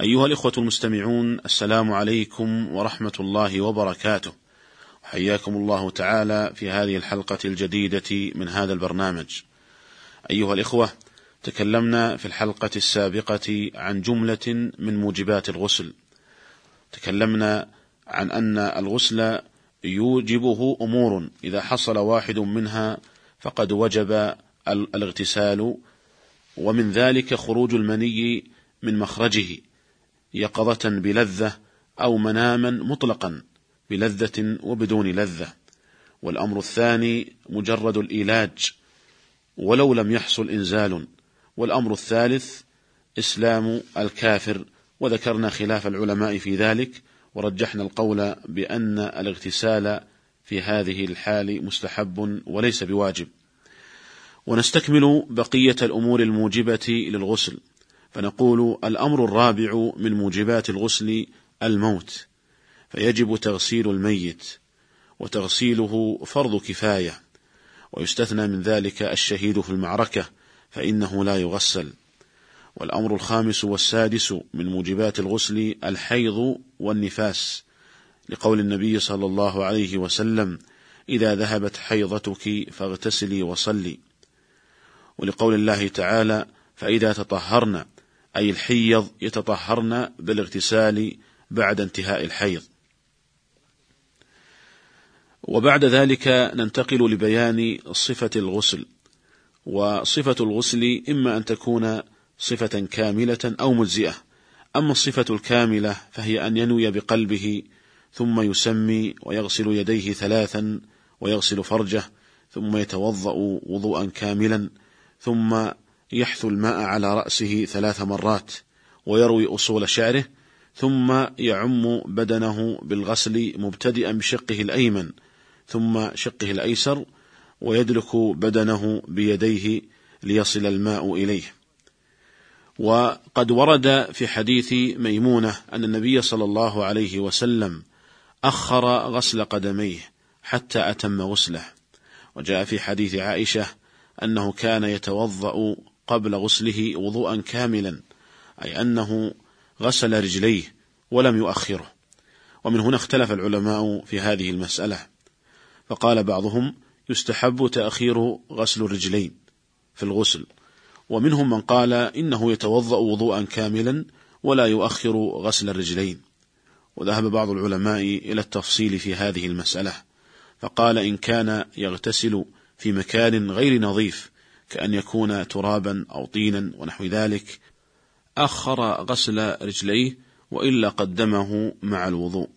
أيها الإخوة المستمعون السلام عليكم ورحمة الله وبركاته. حياكم الله تعالى في هذه الحلقة الجديدة من هذا البرنامج. أيها الإخوة تكلمنا في الحلقة السابقة عن جملة من موجبات الغسل. تكلمنا عن أن الغسل يوجبه أمور. إذا حصل واحد منها فقد وجب الاغتسال ومن ذلك خروج المني من مخرجه. يقظة بلذة أو مناما مطلقا بلذة وبدون لذة. والأمر الثاني مجرد الإيلاج ولو لم يحصل إنزال. والأمر الثالث إسلام الكافر وذكرنا خلاف العلماء في ذلك ورجحنا القول بأن الاغتسال في هذه الحال مستحب وليس بواجب. ونستكمل بقية الأمور الموجبة للغسل. فنقول الأمر الرابع من موجبات الغسل الموت فيجب تغسيل الميت وتغسيله فرض كفاية ويستثنى من ذلك الشهيد في المعركة فإنه لا يغسل. والأمر الخامس والسادس من موجبات الغسل الحيض والنفاس لقول النبي صلى الله عليه وسلم إذا ذهبت حيضتك فاغتسلي وصلي ولقول الله تعالى فإذا تطهرن أي الحيض يتطهرن بالاغتسال بعد انتهاء الحيض. وبعد ذلك ننتقل لبيان صفة الغسل. وصفة الغسل إما أن تكون صفة كاملة أو مجزئة. أما الصفة الكاملة فهي أن ينوي بقلبه ثم يسمي ويغسل يديه ثلاثا ويغسل فرجه ثم يتوضأ وضوءا كاملا ثم يحثو الماء على رأسه ثلاث مرات ويروي أصول شعره ثم يعم بدنه بالغسل مبتدئا بشقه الأيمن ثم شقه الأيسر ويدلك بدنه بيديه ليصل الماء إليه. وقد ورد في حديث ميمونة أن النبي صلى الله عليه وسلم أخر غسل قدميه حتى أتم غسله. وجاء في حديث عائشة أنه كان يتوضأ قبل غسله وضوءا كاملا أي أنه غسل رجليه ولم يؤخره. ومن هنا اختلف العلماء في هذه المسألة. فقال بعضهم يستحب تأخير غسل الرجلين في الغسل. ومنهم من قال إنه يتوضأ وضوءا كاملا ولا يؤخر غسل الرجلين. وذهب بعض العلماء إلى التفصيل في هذه المسألة. فقال إن كان يغتسل في مكان غير نظيف كأن يكون ترابا أو طينا ونحو ذلك أخر غسل رجليه وإلا قدمه مع الوضوء.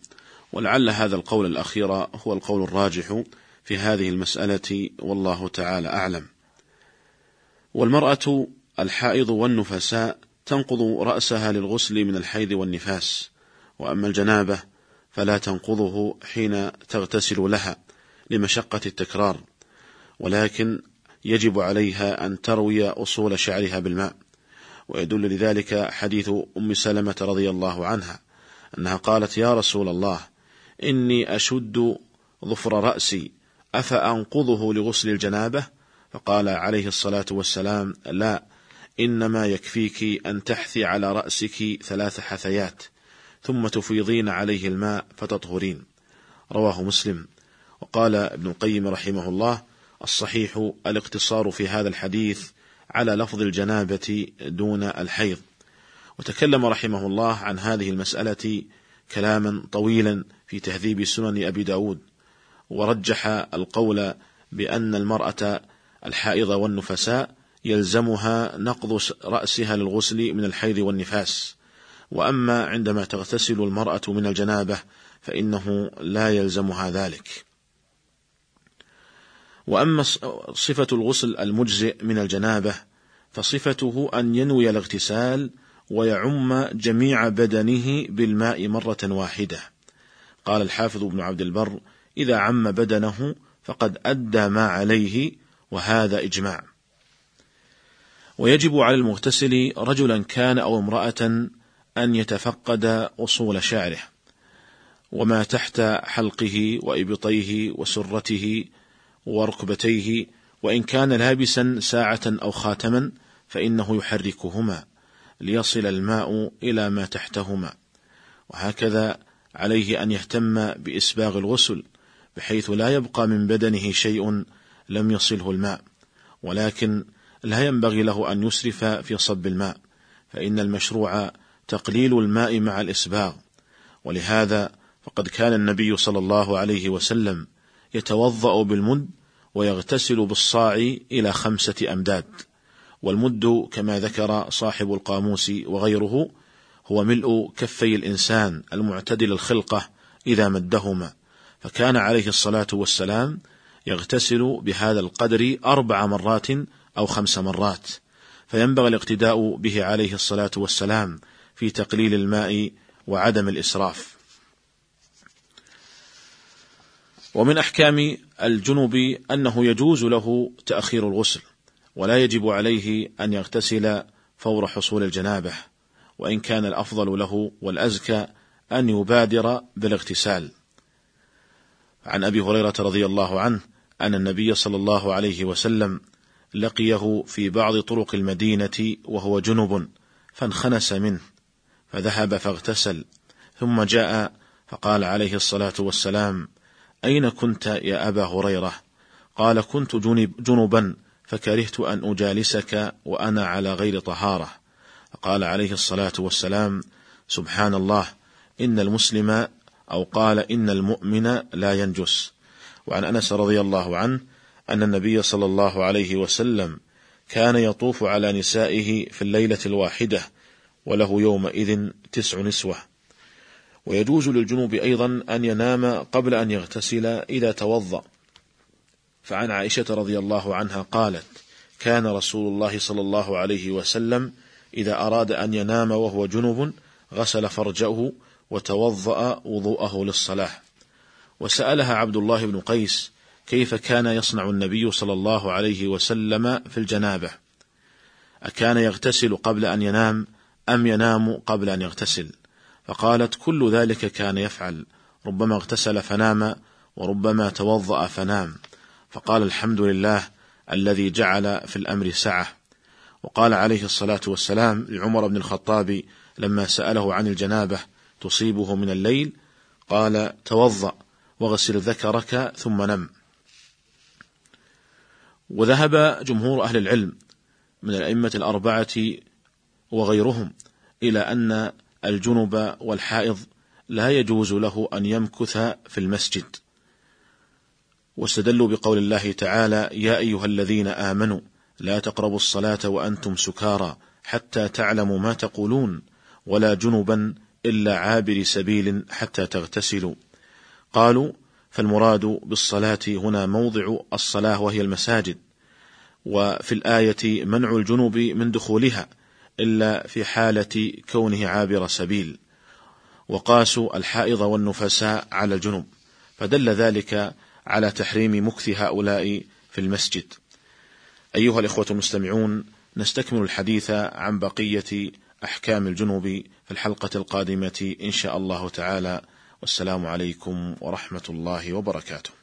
ولعل هذا القول الأخير هو القول الراجح في هذه المسألة والله تعالى أعلم. والمرأة الحائض والنفساء تنقض رأسها للغسل من الحيض والنفاس وأما الجنابة فلا تنقضه حين تغتسل لها لمشقة التكرار. ولكن يجب عليها أن تروي أصول شعرها بالماء. ويدل لذلك حديث أم سلمة رضي الله عنها أنها قالت يا رسول الله إني أشد ظفر رأسي أفأنقضه لغسل الجنابة؟ فقال عليه الصلاة والسلام لا إنما يكفيك أن تحثي على رأسك ثلاث حثيات ثم تفيضين عليه الماء فتطهرين. رواه مسلم. وقال ابن القيم رحمه الله الصحيح الاقتصار في هذا الحديث على لفظ الجنابة دون الحيض. وتكلم رحمه الله عن هذه المسألة كلاما طويلا في تهذيب سنن أبي داود ورجح القول بأن المرأة الحائض والنفساء يلزمها نقض رأسها للغسل من الحيض والنفاس. وأما عندما تغتسل المرأة من الجنابة فإنه لا يلزمها ذلك. وأما صفة الغسل المجزئ من الجنابة فصفته أن ينوي الاغتسال ويعم جميع بدنه بالماء مرة واحدة. قال الحافظ ابن عبد البر إذا عم بدنه فقد أدى ما عليه وهذا إجماع. ويجب على المغتسل رجلا كان أو امرأة أن يتفقد أصول شعره وما تحت حلقه وإبطيه وسرته وركبتيه وإن كان لابسا ساعة أو خاتما فإنه يحركهما ليصل الماء إلى ما تحتهما. وهكذا عليه أن يهتم بإسباغ الغسل بحيث لا يبقى من بدنه شيء لم يصله الماء. ولكن لا ينبغي له أن يسرف في صب الماء فإن المشروع تقليل الماء مع الإسباغ. ولهذا فقد كان النبي صلى الله عليه وسلم يتوضأ بالمد ويغتسل بالصاع إلى خمسة أمداد. والمد كما ذكر صاحب القاموس وغيره هو ملء كفي الإنسان المعتدل الخلقة إذا مدهما. فكان عليه الصلاة والسلام يغتسل بهذا القدر أربع مرات أو خمس مرات. فينبغي الاقتداء به عليه الصلاة والسلام في تقليل الماء وعدم الإسراف. ومن أحكام الجنب أنه يجوز له تأخير الغسل ولا يجب عليه أن يغتسل فور حصول الجنابة وإن كان الأفضل له والأزكى أن يبادر بالاغتسال. عن أبي هريرة رضي الله عنه أن النبي صلى الله عليه وسلم لقيه في بعض طرق المدينة وهو جنب فانخنس منه فذهب فاغتسل ثم جاء فقال عليه الصلاة والسلام أين كنت يا أبا هريرة؟ قال كنت جنب جنبا فكرهت أن أجالسك وأنا على غير طهارة. فقال عليه الصلاة والسلام سبحان الله إن المسلم أو قال إن المؤمن لا ينجس. وعن أنس رضي الله عنه أن النبي صلى الله عليه وسلم كان يطوف على نسائه في الليلة الواحدة وله يومئذ تسع نسوة. ويجوز للجنوب أيضا أن ينام قبل أن يغتسل إذا توضأ. فعن عائشة رضي الله عنها قالت كان رسول الله صلى الله عليه وسلم إذا أراد أن ينام وهو جنب غسل فرجه وتوضأ وضوءه للصلاة. وسألها عبد الله بن قيس كيف كان يصنع النبي صلى الله عليه وسلم في الجنابة؟ أكان يغتسل قبل أن ينام أم ينام قبل أن يغتسل؟ فقالت كل ذلك كان يفعل ربما اغتسل فنام وربما توضأ فنام. فقال الحمد لله الذي جعل في الأمر سعة. وقال عليه الصلاة والسلام لعمر بن الخطاب لما سأله عن الجنابة تصيبه من الليل؟ قال توضأ واغسل ذكرك ثم نم. وذهب جمهور أهل العلم من الأئمة الأربعة وغيرهم إلى أن الجنب والحائض لا يجوز له أن يمكث في المسجد. واستدلوا بقول الله تعالى يا أيها الذين آمنوا لا تقربوا الصلاة وأنتم سكارى حتى تعلموا ما تقولون ولا جنبا إلا عابر سبيل حتى تغتسلوا. قالوا فالمراد بالصلاة هنا موضع الصلاة وهي المساجد وفي الآية منع الجنوب من دخولها إلا في حالة كونه عابر سبيل وقاسوا الحائض والنفساء على الجنوب فدل ذلك على تحريم مكث هؤلاء في المسجد. أيها الإخوة المستمعون نستكمل الحديث عن بقية أحكام الجنوب في الحلقة القادمة إن شاء الله تعالى والسلام عليكم ورحمة الله وبركاته.